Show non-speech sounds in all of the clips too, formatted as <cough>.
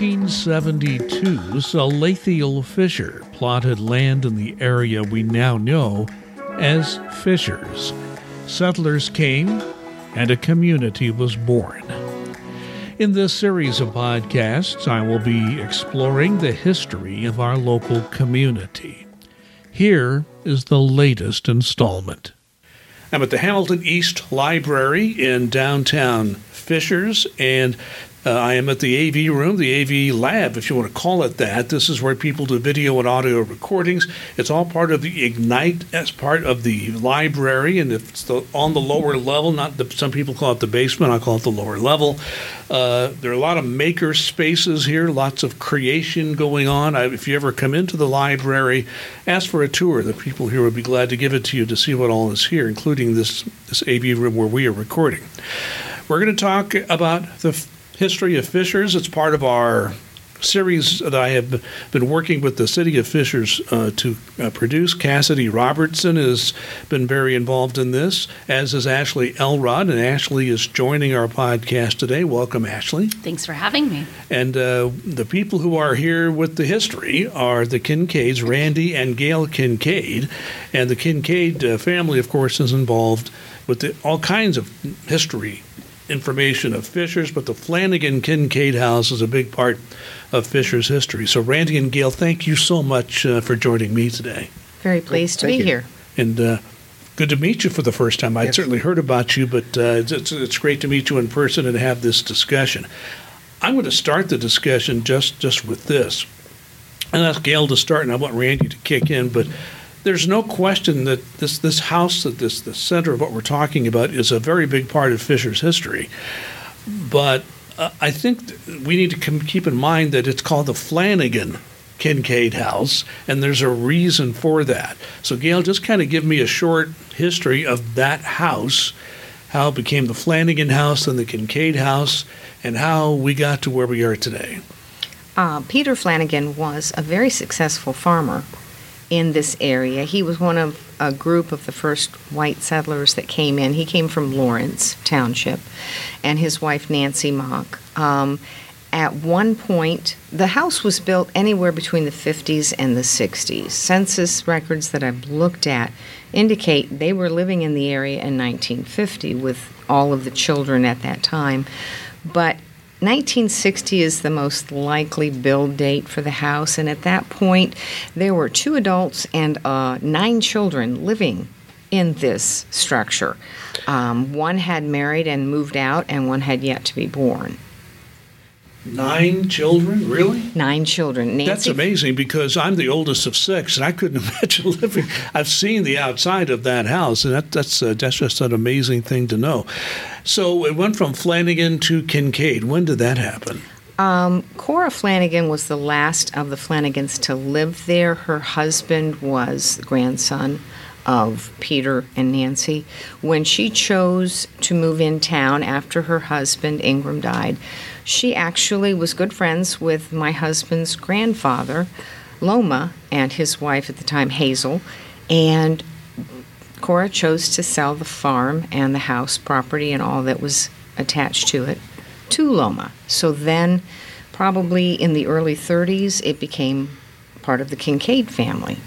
1872, Salathiel Fisher plotted land in the area we now know as Fishers. Settlers came, and a community was born. In this series of podcasts, I will be exploring the history of our local community. Here is the latest installment. I'm at the Hamilton East Library in downtown Fishers, and uh, I am at the AV room, the AV lab, if you want to call it that. This is where people do video and audio recordings. It's all part of the Ignite as part of the library, and it's the, on the lower level. Not the, some people call it the basement. I call it the lower level. Uh, there are a lot of maker spaces here, lots of creation going on. I, if you ever come into the library, ask for a tour. The people here would be glad to give it to you to see what all is here, including this this AV room where we are recording. We're going to talk about the history of Fishers. It's part of our series that I have been working with the city of Fishers uh, to uh, produce. Cassidy Robertson has been very involved in this, as is Ashley Elrod, and Ashley is joining our podcast today. Welcome, Ashley. Thanks for having me. And uh, the people who are here with the history are the Kincaids, Randy and Gail Kincaid, and the Kincaid uh, family, of course, is involved with the, all kinds of history information of Fishers, but the Flanagan Kincaid House is a big part of Fishers history. So, Randy and Gail, thank you so much uh, for joining me today. Very pleased well, to be you. here. And uh, good to meet you for the first time. I'd yes. certainly heard about you, but uh, it's, it's great to meet you in person and have this discussion. I'm going to start the discussion just, just with this. And ask Gail to start, and I want Randy to kick in, but there's no question that this this house, that this the center of what we're talking about, is a very big part of Fisher's history. But uh, I think we need to keep in mind that it's called the Flanagan Kincaid House, and there's a reason for that. So, Gail, just kind of give me a short history of that house, how it became the Flanagan House and the Kincaid House, and how we got to where we are today. Uh, Peter Flanagan was a very successful farmer in this area. He was one of a group of the first white settlers that came in. He came from Lawrence Township, and his wife Nancy Mock. Um, at one point, the house was built anywhere between the 50s and the 60s. Census records that I've looked at indicate they were living in the area in 1950 with all of the children at that time. But 1960 is the most likely build date for the house, and at that point, there were two adults and uh, nine children living in this structure. Um, one had married and moved out, and one had yet to be born. Nine children, really? Nine children. Nancy That's amazing because I'm the oldest of six, and I couldn't <laughs> imagine living. I've seen the outside of that house, and that, that's uh, that's just an amazing thing to know. So it went from Flanagan to Kincaid. When did that happen? Um, Cora Flanagan was the last of the Flanagans to live there. Her husband was the grandson of Peter and Nancy. When she chose to move in town after her husband Ingram died, she actually was good friends with my husband's grandfather, Loma, and his wife at the time, Hazel. And Cora chose to sell the farm and the house property and all that was attached to it to Loma. So then, probably in the early 30s, it became part of the Kincaid family.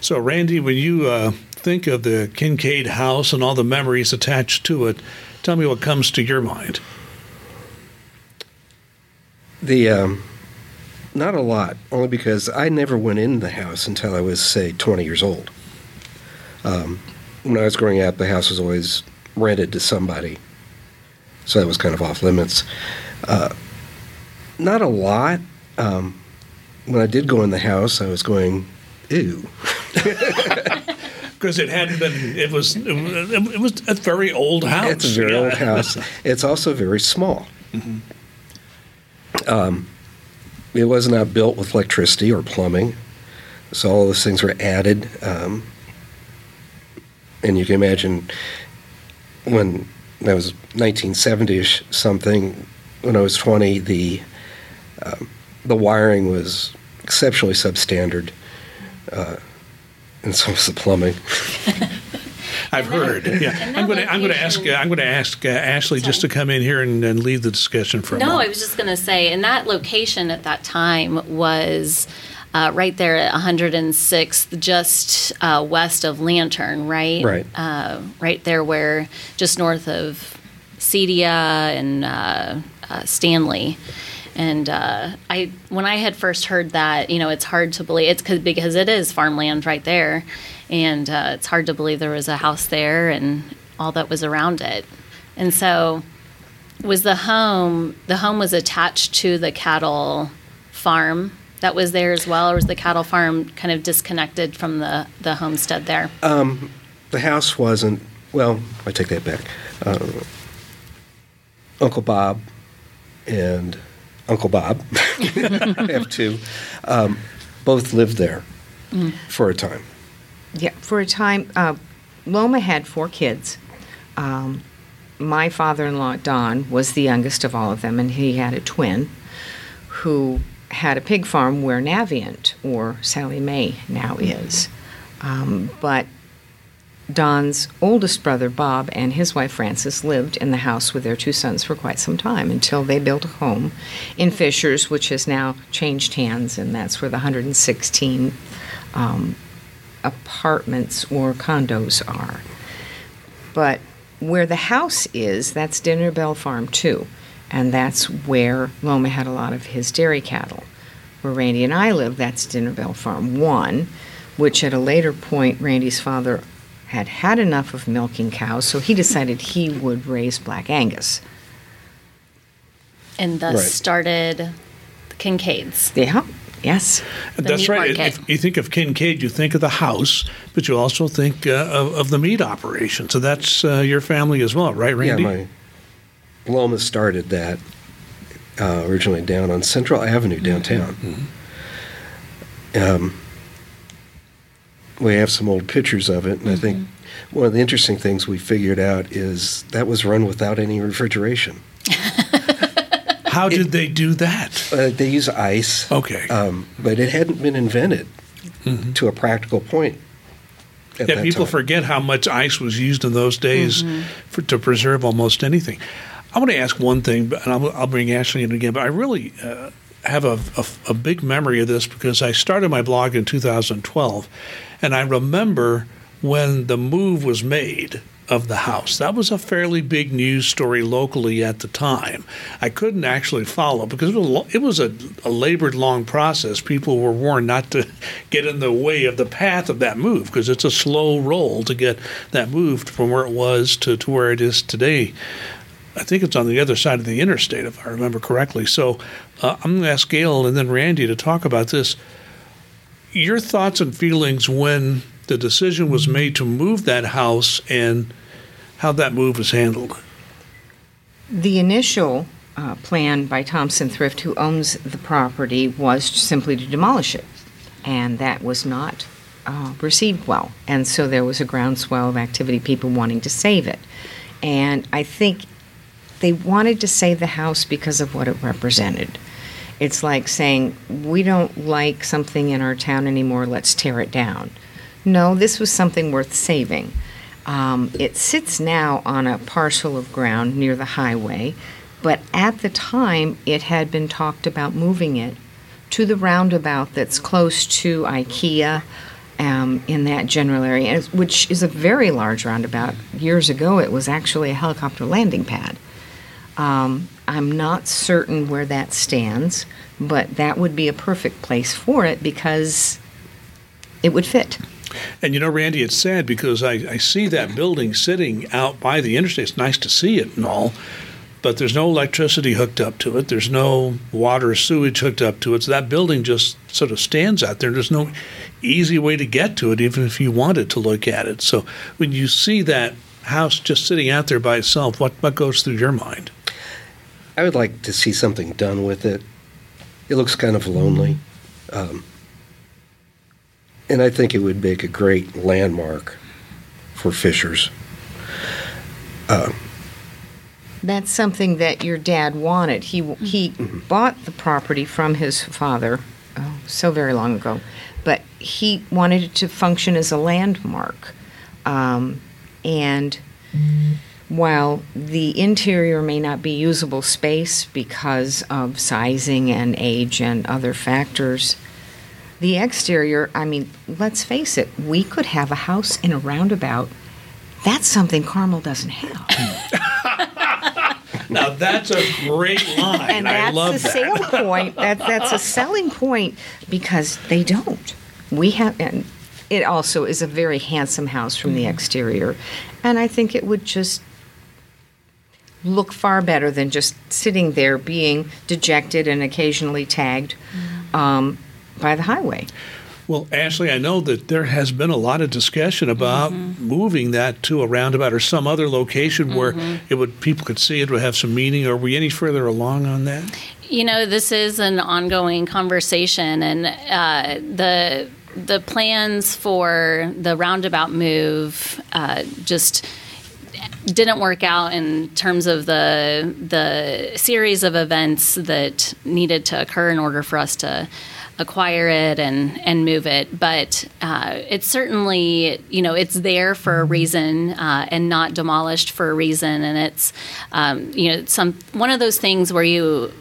So, Randy, when you uh, think of the Kincaid house and all the memories attached to it, tell me what comes to your mind. The um, not a lot, only because I never went in the house until I was say 20 years old. Um, when I was growing up, the house was always rented to somebody, so that was kind of off limits. Uh, not a lot. Um, when I did go in the house, I was going, ew. <laughs> because it hadn't been. It was. It was a very old house. It's a very yeah. old house. It's also very small. Mm-hmm. Um, it was not built with electricity or plumbing, so all those things were added. Um, and you can imagine when that was 1970ish something. When I was 20, the um, the wiring was exceptionally substandard, uh, and so was the plumbing. <laughs> I've heard. Yeah, I'm going to I'm going to ask uh, I'm going to ask uh, Ashley just to come in here and, and lead the discussion for a No. I was just going to say, and that location at that time was uh, right there at 106th, just uh, west of Lantern, right? Right. Uh, right there, where just north of Cedia and uh, uh, Stanley. And uh, I, when I had first heard that, you know, it's hard to believe it's 'cause- because it is farmland right there, and uh, it's hard to believe there was a house there and all that was around it. And so, was the home the home was attached to the cattle farm that was there as well, or was the cattle farm kind of disconnected from the the homestead there? The house wasn't, well, I take that back. Uh, Uncle Bob and Uncle Bob, <laughs> I have two, um, both lived there for a time. Yeah, for a time, uh, Loma had four kids. Um, my father-in-law Don was the youngest of all of them, and he had a twin who had a pig farm where Navient or Sallie Mae now is. Um, but Don's oldest brother Bob and his wife Frances lived in the house with their two sons for quite some time until they built a home in Fishers, which has now changed hands, and that's where the 116 um, apartments or condos are. But where the house is, that's Dinner Bell Farm too, and that's where Loma had a lot of his dairy cattle. Where Randy and I live, that's Dinner Bell Farm One, which at a later point Randy's father had had enough of milking cows, so he decided he would raise Black Angus. And thus Right. started the Kincaids. Yeah, yes. the That's meat right. market. If you think of Kincaid, you think of the house, but you also think uh, of, of the meat operation. So that's uh, your family as well, right, Randy? Yeah, my Loma started that uh, originally down on Central Avenue downtown. Um, we have some old pictures of it, and I think one of the interesting things we figured out is that was run without any refrigeration. <laughs> How did they do that? Uh, they use ice, Okay. um, but it hadn't been invented to a practical point. Yeah, people time. forget how much ice was used in those days for, to preserve almost anything. I want to ask one thing, and I'll, I'll bring Ashley in again, but I really uh, have a, a, a big memory of this because I started my blog in 2012, and I remember when the move was made of the house. That was a fairly big news story locally at the time. I couldn't actually follow because it was a, it was a, a labored long process. People were warned not to <laughs> get in the way of the path of that move because it's a slow roll to get that moved from where it was to, to where it is today. I think it's on the other side of the interstate, if I remember correctly. So uh, I'm going to ask Gail and then Randy to talk about this. Your thoughts and feelings when the decision was made to move that house and how that move was handled. The initial uh, plan by Thompson Thrift, who owns the property, was simply to demolish it. And that was not uh, received well. And so there was a groundswell of activity, people wanting to save it. And I think they wanted to save the house because of what it represented. It's like saying, we don't like something in our town anymore, let's tear it down. No, this was something worth saving. Um, it sits now on a parcel of ground near the highway, but at the time it had been talked about moving it to the roundabout that's close to IKEA um, in that general area, which is a very large roundabout. Years ago, it was actually a helicopter landing pad. Um, I'm not certain where that stands, but that would be a perfect place for it because it would fit. And you know, Randy, it's sad because I, I see that building sitting out by the interstate. It's nice to see it and all, but there's no electricity hooked up to it. There's no water or sewage hooked up to it. So that building just sort of stands out there. There's no easy way to get to it, even if you wanted to look at it. So when you see that house just sitting out there by itself, what, what goes through your mind? I would like to see something done with it. It looks kind of lonely. Um, and I think it would make a great landmark for fishers. That's something that your dad wanted. He he bought the property from his father oh, so very long ago, but he wanted it to function as a landmark. Um, And while the interior may not be usable space because of sizing and age and other factors, the exterior, I mean, let's face it, we could have a house in a roundabout. That's something Carmel doesn't have. Now that's a great line. and I that's love a that. sale point. That, that's a selling point because they don't. We have, and it also is a very handsome house from Mm-hmm. the exterior, and I think it would just look far better than just sitting there being dejected and occasionally tagged Mm-hmm. um, by the highway. Well, Ashley, I know that there has been a lot of discussion about moving that to a roundabout or some other location where it would people could see it would have some meaning. Are we any further along on that? You know, this is an ongoing conversation, and uh, the the plans for the roundabout move uh, just didn't work out in terms of the the series of events that needed to occur in order for us to acquire it and and move it. But uh, it's certainly you know it's there for a reason uh, and not demolished for a reason. And it's um, you know some one of those things where you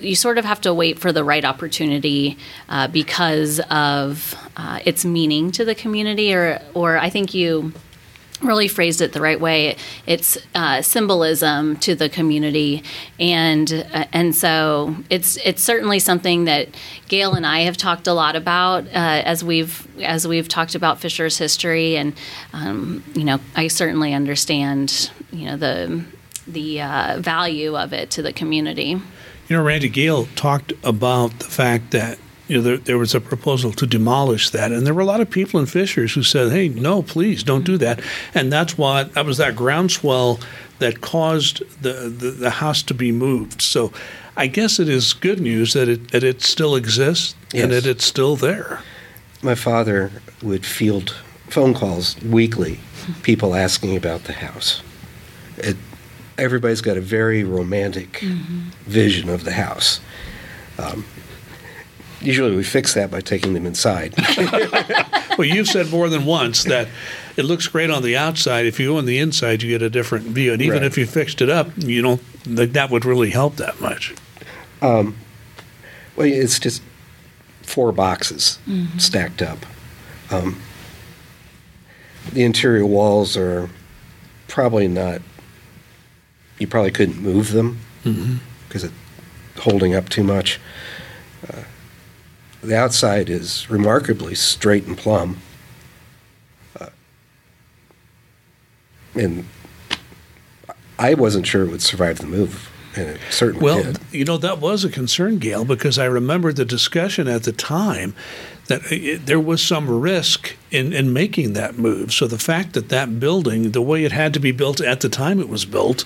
you sort of have to wait for the right opportunity uh, because of uh, its meaning to the community, or or I think you really phrased it the right way. It's uh, symbolism to the community, and uh, and so it's it's certainly something that Gail and I have talked a lot about uh, as we've as we've talked about Fisher's history, and um, you know I certainly understand you know the the uh, value of it to the community. You know, Randy Gale talked about the fact that you know there, there was a proposal to demolish that, and there were a lot of people in Fishers who said, "Hey, no, please don't do that," and that's why that was that groundswell that caused the, the, the house to be moved. So, I guess it is good news that it that it still exists and that it's still there. My father would field phone calls weekly, people asking about the house. It, everybody's got a very romantic vision of the house. Um, usually we fix that by taking them inside. <laughs> Well, you've said more than once that it looks great on the outside. If you go on the inside, you get a different view, and even Right. if you fixed it up, you don't. That that would really help that much. well, it's just four boxes stacked up. Um, the interior walls are probably not. You probably couldn't move them because it's holding up too much. Uh, the outside is remarkably straight and plumb. Uh, and I wasn't sure it would survive the move, and it certainly Well, did. you know that was a concern, Gail, because I remember the discussion at the time that it, there was some risk in, in making that move. So the fact that that building, the way it had to be built at the time it was built,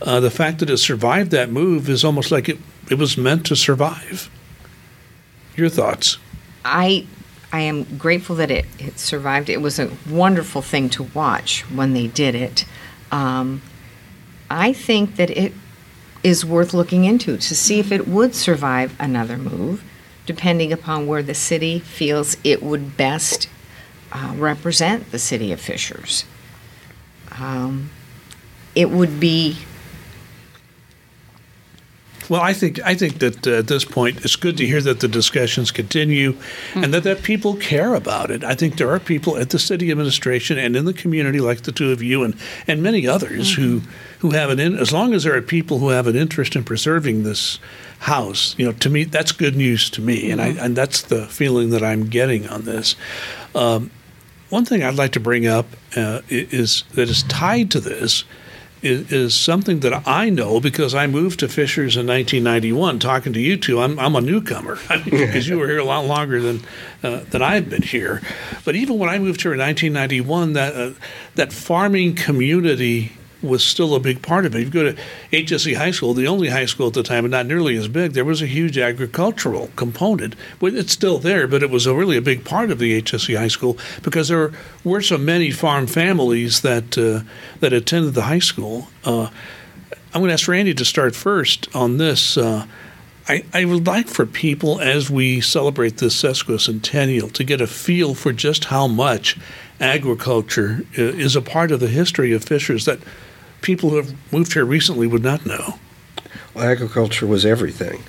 uh, the fact that it survived that move is almost like it, it was meant to survive. Your thoughts? I I am grateful that it, it survived. It was a wonderful thing to watch when they did it. Um, I think that it is worth looking into to see if it would survive another move, depending upon where the city feels it would best uh, represent the city of Fishers. Um, it would be Well, I think I think that uh, at this point it's good to hear that the discussions continue, and that that people care about it. I think there are people at the city administration and in the community, like the two of you and and many others, who who have an in, as long as there are people who have an interest in preserving this house. You know, to me that's good news to me, and I and that's the feeling that I'm getting on this. Um, one thing I'd like to bring up uh, is that is tied to this is, is something that I know because I moved to Fishers in 1991. Talking to you two, I'm, I'm a newcomer <laughs> because you were here a lot longer than uh, than I've been here. But even when I moved here in 1991, that uh, that farming community was still a big part of it. If you go to HSE High School, the only high school at the time, and not nearly as big, there was a huge agricultural component. It's still there, but it was a really a big part of the HSE High School because there were so many farm families that uh, that attended the high school. Uh, I'm going to ask Randy to start first on this. Uh, I, I would like for people, as we celebrate this sesquicentennial, to get a feel for just how much agriculture is a part of the history of Fishers that people who have moved here recently would not know. Well, agriculture was everything.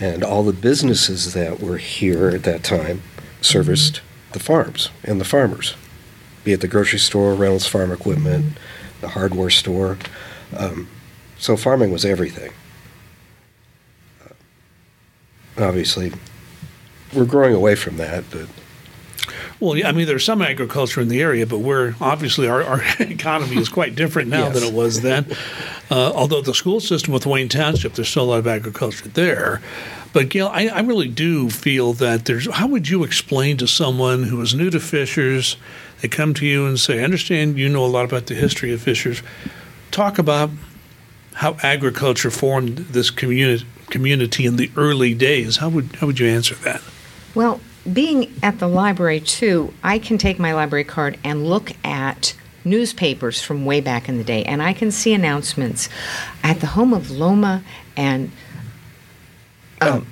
And all the businesses that were here at that time serviced the farms and the farmers, be it the grocery store, Reynolds Farm Equipment, the hardware store. Um, so farming was everything. Uh, obviously, we're growing away from that, but Well, yeah, I mean, there's some agriculture in the area, but we're obviously our, our <laughs> economy is quite different now Yes. than it was then. Uh, although the school system with Wayne Township, there's still a lot of agriculture there. But Gail, I, I really do feel that there's. How would you explain to someone who is new to Fishers? They come to you and say, "I understand you know a lot about the history of Fishers. Talk about how agriculture formed this community community in the early days. How would how would you answer that?" Well, being at the library too, I can take my library card and look at newspapers from way back in the day, and I can see announcements at the home of Loma and oh, um,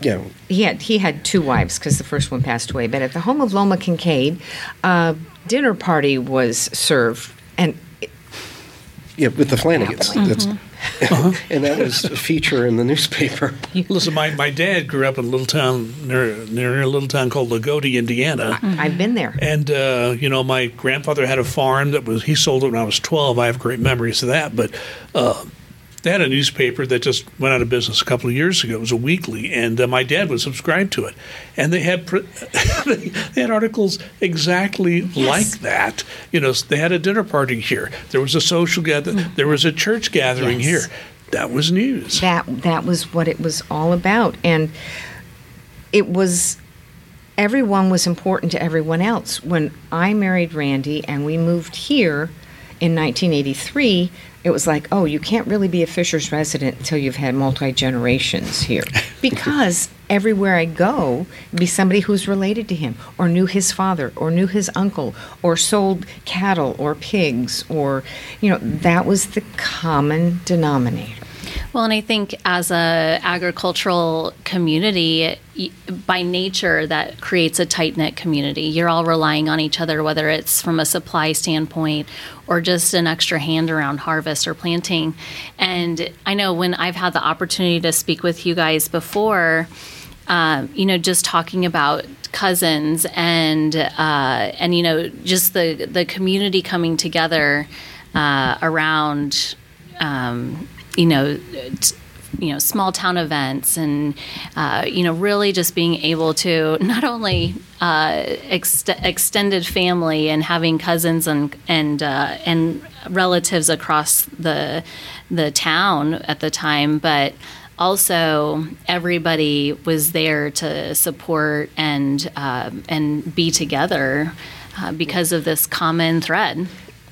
yeah, he had he had two wives because the first one passed away. But at the home of Loma Kincaid, a dinner party was served, and yeah, with the Flanagans. That's, <laughs> and that was a feature in the newspaper. <laughs> Listen, my, my dad grew up in a little town near near a little town called Lagodi, Indiana. I've been there. And uh, you know, my grandfather had a farm that was he sold it when I was twelve. I have great memories of that. But uh, they had a newspaper that just went out of business a couple of years ago. It was a weekly, and uh, my dad would subscribe to it. And they had pr- <laughs> they had articles exactly like that. You know, they had a dinner party here. There was a social gathering. There was a church gathering Yes. here. That was news. that that was what it was all about and it was everyone was important to everyone else when i married randy and we moved here in 1983 it was like oh you can't really be a fisher's resident until you've had multi generations here. <laughs> Because everywhere i go be somebody who's related to him or knew his father or knew his uncle or sold cattle or pigs or you know that was the common denominator Well, and I think as a agricultural community, by nature, that creates a tight knit community. You're all relying on each other, whether it's from a supply standpoint or just an extra hand around harvest or planting. And I know when I've had the opportunity to speak with you guys before, um, you know, just talking about cousins and uh, and you know, just the the community coming together uh, around. Um, you know, t- you know, small town events, and uh, you know, really just being able to not only uh, ext- extended family and having cousins and and uh, and relatives across the the town at the time, but also everybody was there to support and uh, and be together uh, because of this common thread.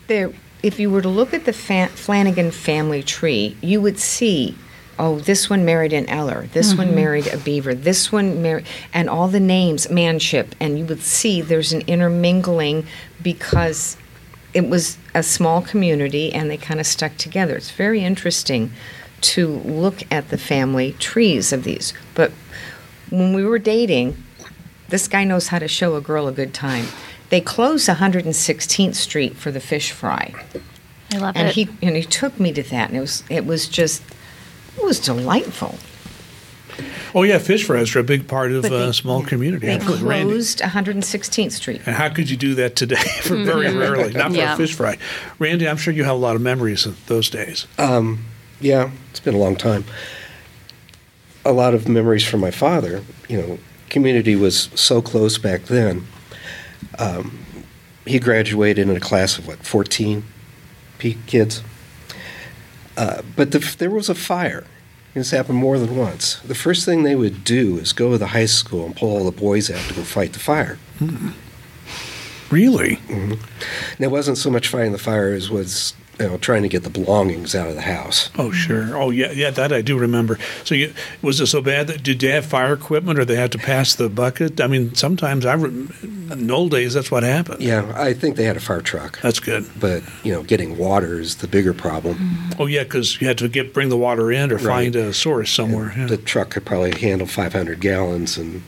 there, if you were to look at the Fa- Flanagan family tree, you would see, oh, this one married an Eller, this one mm-hmm. married a Beaver, this one married, and all the names, Manship, and you would see there's an intermingling because it was a small community and they kind of stuck together. It's very interesting to look at the family trees of these. But when we were dating, this guy knows how to show a girl a good time. They closed 116th Street for the fish fry, I love and it. he and he took me to that, and it was it was just it was delightful. Oh yeah, fish fries are a big part of a they- small community. They Absolutely, Randy. closed 116th Street. And how could you do that today? <laughs> for very mm-hmm. rarely, not for Yeah. a fish fry. Randy, I'm sure you have a lot of memories of those days. Um, yeah, it's been a long time. A lot of memories from my father. You know, community was so close back then. Um, he graduated in a class of what, 14 p- kids? Uh, but the, there was a fire. This happened more than once. The first thing they would do is go to the high school and pull all the boys out to go fight the fire. Really? And it wasn't so much fighting the fire as was you know, trying to get the belongings out of the house. Oh sure. Oh yeah, yeah. That I do remember. So you, was it so bad that did they have fire equipment, or they had to pass the bucket? I mean, sometimes I in the old days that's what happened. Yeah, I think they had a fire truck. That's good. but you know, getting water is the bigger problem. Oh yeah, because you had to get bring the water in or Right. find a source somewhere. yeah. The truck could probably handle 500 gallons, and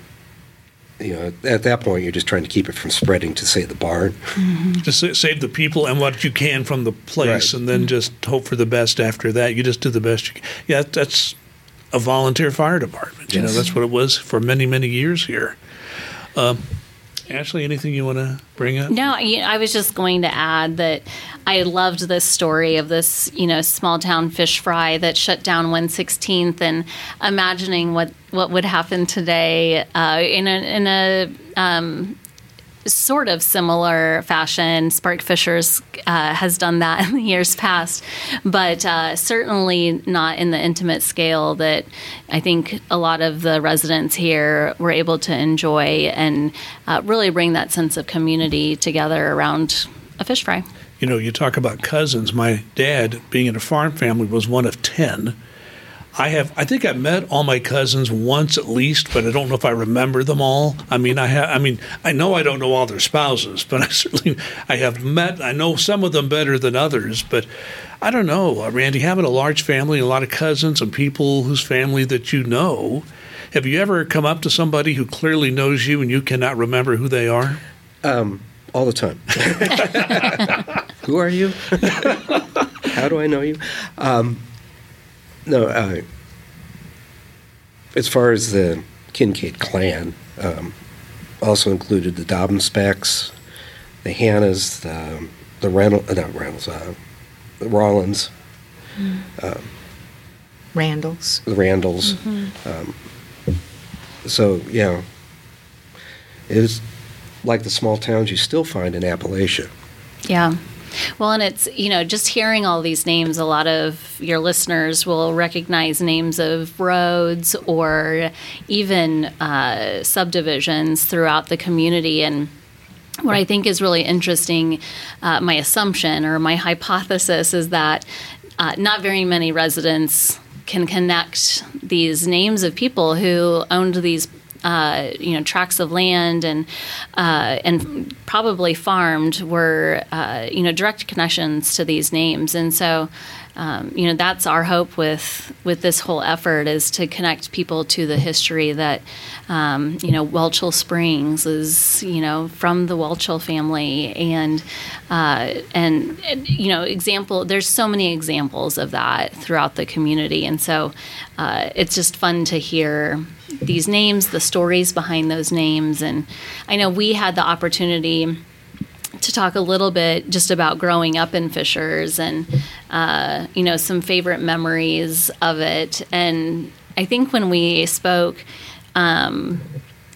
you know, at that point, you're just trying to keep it from spreading to, say, the barn. Just save the people and what you can from the place, Right. and then just hope for the best after that. You just do the best you can. Yeah, that's a volunteer fire department. You know, that's what it was for many, many years here. Um, Ashley, anything you want to bring up? No, I I was just going to add that I loved this story of this, you know, small town fish fry that shut down 116th, and imagining what what would happen today uh, in a in a um, sort of similar fashion. Spark Fishers uh, has done that in the years past, but uh, certainly not in the intimate scale that I think a lot of the residents here were able to enjoy and uh, really bring that sense of community together around a fish fry. You know, you talk about cousins. My dad, being in a farm family, was one of 10. I have, I think I met all my cousins once at least, but I don't know if I remember them all. I mean, I have, I mean, I know I don't know all their spouses, <laughs> but I certainly, I have met, I know some of them better than others, but I don't know, uh, Randy, having a large family, a lot of cousins and people whose family that you know, have you ever come up to somebody who clearly knows you and you cannot remember who they are? all the time. <laughs> <laughs> Who are you? <laughs> How do I know you? Um, no, uh, as far as the Kincaid clan, um, also included the Dobbinspecks, the Hannas, the, the Reynolds, uh, not Reynolds, uh, the Rollins, Randall's. the Randalls. Um, so, yeah, it is like the small towns you still find in Appalachia. Yeah. Well, and it's, you know, just hearing all these names, a lot of your listeners will recognize names of roads or even uh, subdivisions throughout the community. And what I think is really interesting, uh, my assumption or my hypothesis is that uh, not very many residents can connect these names of people who owned these. Uh, you know, tracts of land and uh, and probably farmed were uh, you know direct connections to these names, and so um, you know that's our hope with with this whole effort is to connect people to the history that um, you know Welchel Springs is you know from the Welchel family. And uh, and, and you know example there's so many examples of that throughout the community. And so uh, it's just fun to hear these names the stories behind those names and I know we had the opportunity to talk a little bit just about growing up in Fishers and uh, you know some favorite memories of it. And I think when we spoke, um,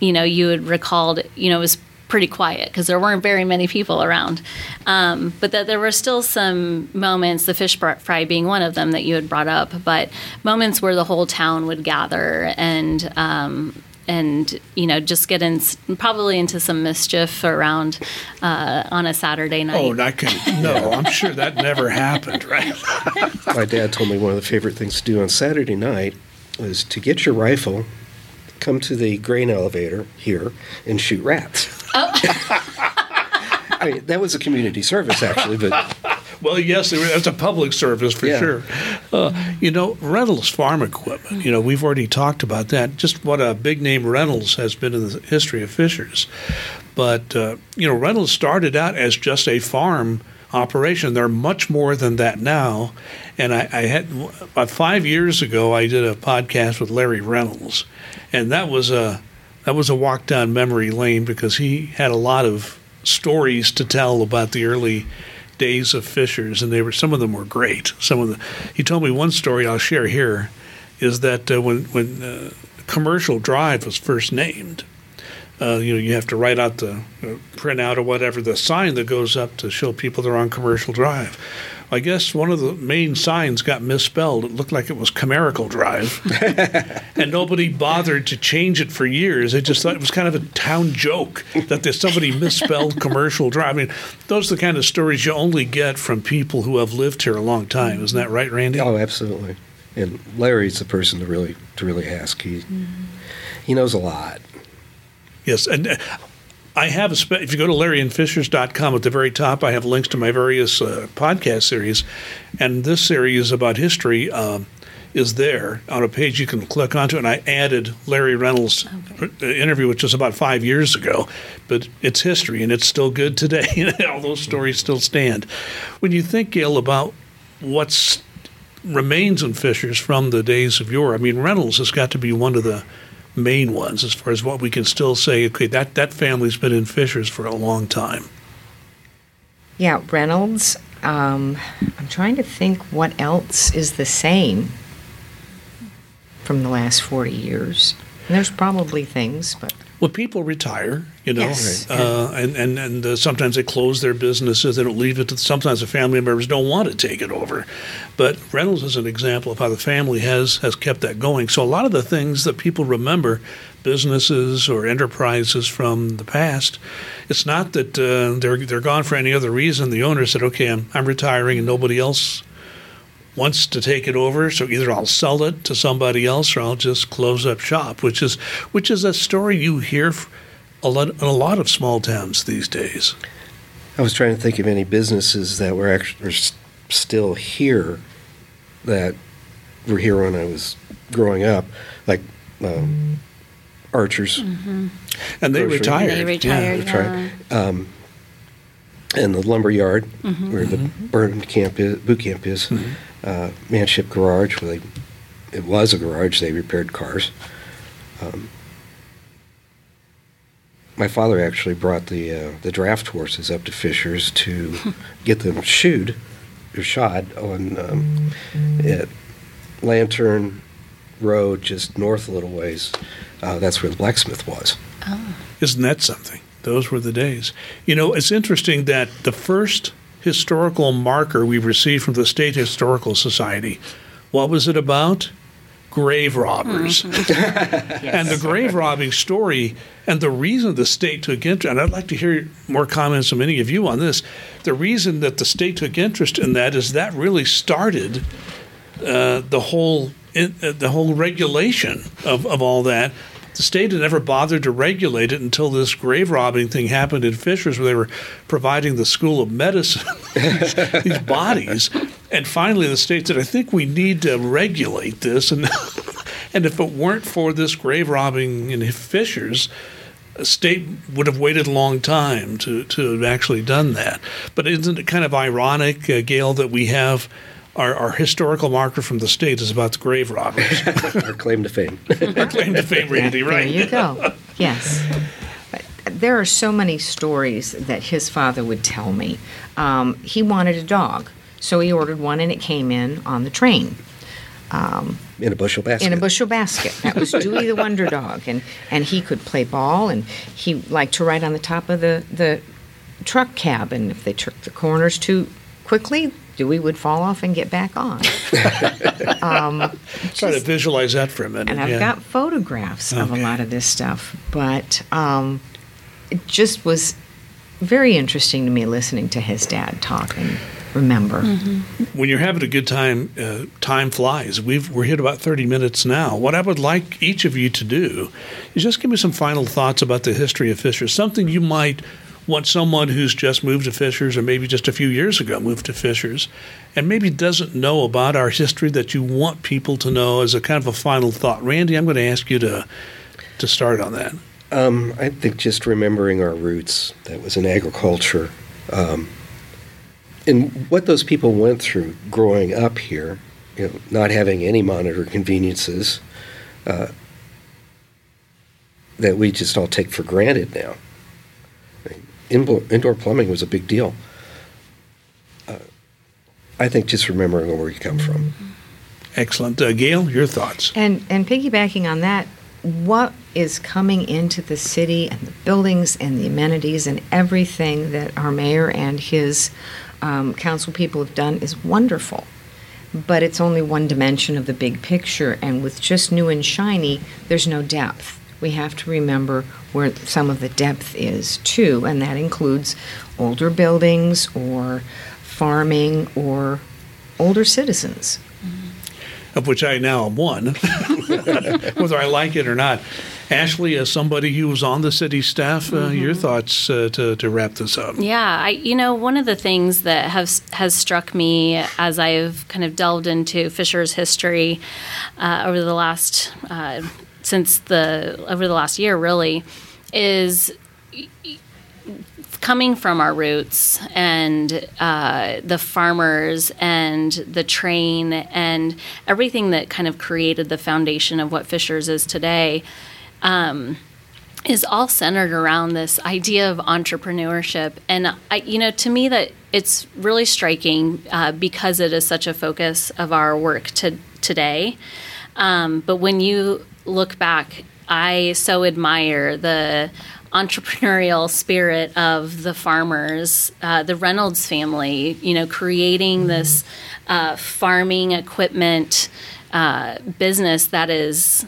you know, you had recalled, you know, it was pretty quiet because there weren't very many people around, um, but that there were still some moments, the fish fry being one of them that you had brought up, but moments where the whole town would gather and. Um, and you know, just get in probably into some mischief around uh, on a Saturday night. Oh, I can, no, I'm sure that never happened, right? My dad told me one of the favorite things to do on Saturday night was to get your rifle, come to the grain elevator here, and shoot rats. <laughs> I mean, that was a community service, actually, but <laughs> Well, yes, that's a public service for Yeah. sure. Uh, you know, Reynolds Farm Equipment, you know, we've already talked about that. Just what a big name Reynolds has been in the history of Fishers. But, uh, you know, Reynolds started out as just a farm operation. They're much more than that now. And I, I had, about five years ago, I did a podcast with Larry Reynolds. And that was a, that was a walk down memory lane because he had a lot of stories to tell about the early days of Fishers, and they were some of them were great. Some of the he told me one story I'll share here is that uh, when when uh, Commercial Drive was first named, uh, you know you have to write out the uh, print out or whatever the sign that goes up to show people they're on Commercial Drive. I guess one of the main signs got misspelled. It looked like it was Comerical Drive, <laughs> and nobody bothered to change it for years. They just thought it was kind of a town joke that there's somebody misspelled <laughs> Commercial Drive. I mean, those are the kind of stories you only get from people who have lived here a long time. Isn't that right, Randy? oh, absolutely. And Larry's the person to really to really ask. He he knows a lot. Yes, and uh, I have a. Spe- if you go to larryinfishers.com at the very top, I have links to my various uh, podcast series, and this series about history. Um, is there on a page you can click onto. And I added Larry Reynolds' Okay. interview, which was about five years ago, but it's history and it's still good today. <laughs> All those stories still stand. When you think, Gail, about what's remains in Fishers from the days of yore, I mean, Reynolds has got to be one of the main ones as far as what we can still say. Okay, that that family's been in Fishers for a long time. Yeah, Reynolds. Um, I'm trying to think what else is the same from the last 40 years. And there's probably things, but Well, people retire, you know, Yes. uh, and and and uh, sometimes they close their businesses. They don't leave it. to Sometimes the family members don't want to take it over. But Reynolds is an example of how the family has has kept that going. So a lot of the things that people remember, businesses or enterprises from the past, it's not that uh, they're they're gone for any other reason. The owner said, "Okay, I'm I'm retiring, and nobody else." Wants to take it over, so either I'll sell it to somebody else or I'll just close up shop, which is which is a story you hear a lot in a lot of small towns these days. I was trying to think of any businesses that were actually are still here that were here when I was growing up, like um, Archers Mm-hmm. And they retired. They retired. that's right. um, and the lumber yard Mm-hmm. where the burn camp is, boot camp is, uh, Manship Garage where they it was a garage they repaired cars. Um, my father actually brought the uh, the draft horses up to Fishers to <laughs> get them shoed or shod on um, at Lantern Road, just north a little ways. Uh, that's where the blacksmith was. Isn't that something? Those were the days. You know, it's interesting that the first historical marker we received from the State Historical Society, what was it about? Grave robbers. <laughs> And the grave robbing story and the reason the state took interest, and I'd like to hear more comments from any of you on this. The reason that the state took interest in that is that really started uh, the whole in, uh, the whole regulation of, of all that. The state had never bothered to regulate it until this grave robbing thing happened in Fishers, where they were providing the School of Medicine <laughs> these, these bodies. And finally, the state said, "I think we need to regulate this." And <laughs> and if it weren't for this grave robbing in Fishers, state would have waited a long time to, to have actually done that. But isn't it kind of ironic, uh, Gail, that we have our, our historical marker from the state is about the grave robbers? <laughs> Our claim to fame. <laughs> our claim to fame, Randy, right? there you go. Yes. But There are so many stories that his father would tell me. Um, he wanted a dog, so he ordered one and it came in on the train. in a bushel basket. in a bushel basket. That was Dewey the Wonder Dog, and and he could play ball, and he liked to ride on the top of the the truck cab, and if they took the corners too quickly, Dewey would fall off and get back on. <laughs> Try to visualize that for a minute. And I've yeah. got photographs of a lot of this stuff, but um, it just was very interesting to me listening to his dad talk and remember. when you're having a good time, uh, time flies. We've we're hit about 30 minutes now. What I would like each of you to do is just give me some final thoughts about the history of Fishers. Something you might want someone who's just moved to Fishers, or maybe just a few years ago moved to Fishers, and maybe doesn't know about our history that you want people to know as a kind of a final thought. Randy, I'm going to ask you to to start on that. Um, I think just remembering our roots, that was in agriculture, um, and what those people went through growing up here, you know, not having any monitor conveniences, uh, that we just all take for granted now. I mean, Indoor, indoor plumbing was a big deal. Uh, I think just remembering where you come from. Excellent, uh, Gail. Your thoughts? And and piggybacking on that, what is coming into the city and the buildings and the amenities and everything that our mayor and his um, council people have done is wonderful. But it's only one dimension of the big picture, and with just new and shiny, there's no depth. We have to remember where some of the depth is too, and that includes older buildings or farming or older citizens. of which I now am one, <laughs> whether I like it or not. Ashley, as somebody who was on the city staff, uh, your thoughts uh, to, to wrap this up? Yeah, I, you know, one of the things that has has struck me as I've kind of delved into Fisher's history uh, over the last uh, since the over the last year, really, is coming from our roots and uh, the farmers and the train and everything that kind of created the foundation of what Fishers is today. Um, is all centered around this idea of entrepreneurship, and I, you know, to me that it's really striking uh, because it is such a focus of our work to, today. Um, but when you look back, I so admire the entrepreneurial spirit of the farmers, uh, the Reynolds family, you know, creating mm-hmm. this uh, farming equipment uh, business that is,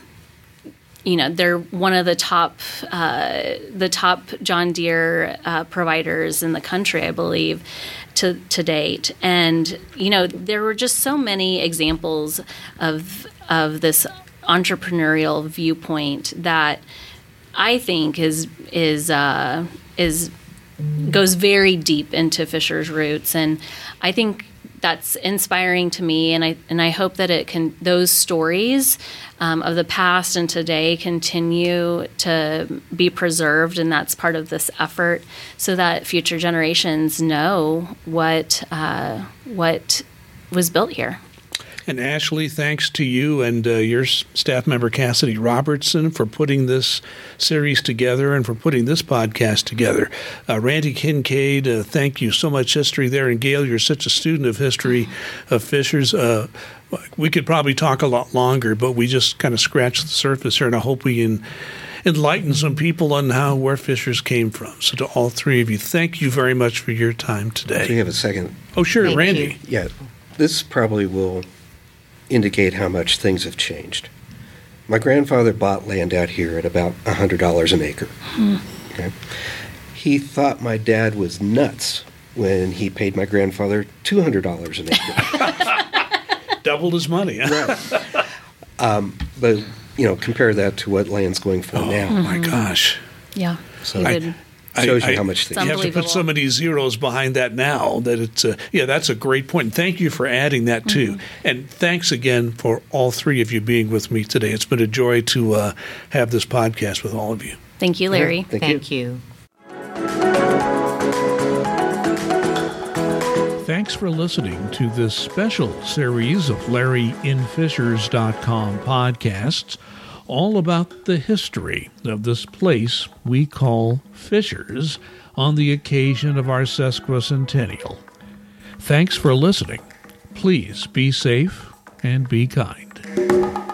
you know, they're one of the top, uh, the top John Deere uh, providers in the country, I believe. To, to date, and you know there were just so many examples of of this entrepreneurial viewpoint that I think is is uh, is goes very deep into Fisher's roots, and I think that's inspiring to me, and I and I hope that it can those stories um, of the past and today continue to be preserved, and that's part of this effort, so that future generations know what uh, what was built here. And Ashley, thanks to you and uh, your staff member Cassidy Robertson for putting this series together and for putting this podcast together. Uh, Randy Kincaid, uh, thank you so much, history there. And Gail, you're such a student of history of Fishers. Uh, we could probably talk a lot longer, but we just kind of scratched the surface here, and I hope we can enlighten some people on how where Fishers came from. So to all three of you, thank you very much for your time today. Do you have a second? Oh, sure, Thank Randy. you. Yeah, this probably will indicate how much things have changed. My grandfather bought land out here at about $100 an acre. Okay. He thought my dad was nuts when he paid my grandfather $200 an acre. <laughs> Doubled his money. Right. Um, but, you know, compare that to what land's going for Oh now. my gosh. Yeah, So I- would- Shows you how much It's things You have to put unbelievable. so many zeros behind that now that it's uh, yeah that's a great point. Thank you for adding that too, Mm-hmm. and thanks again for all three of you being with me today. It's been a joy to uh, have this podcast with all of you. Thank you, Larry. Thank, Thank you. you. Thanks for listening to this special series of LarryInFishers.com podcasts, all about the history of this place we call Fishers on the occasion of our sesquicentennial. Thanks for listening. Please be safe and be kind.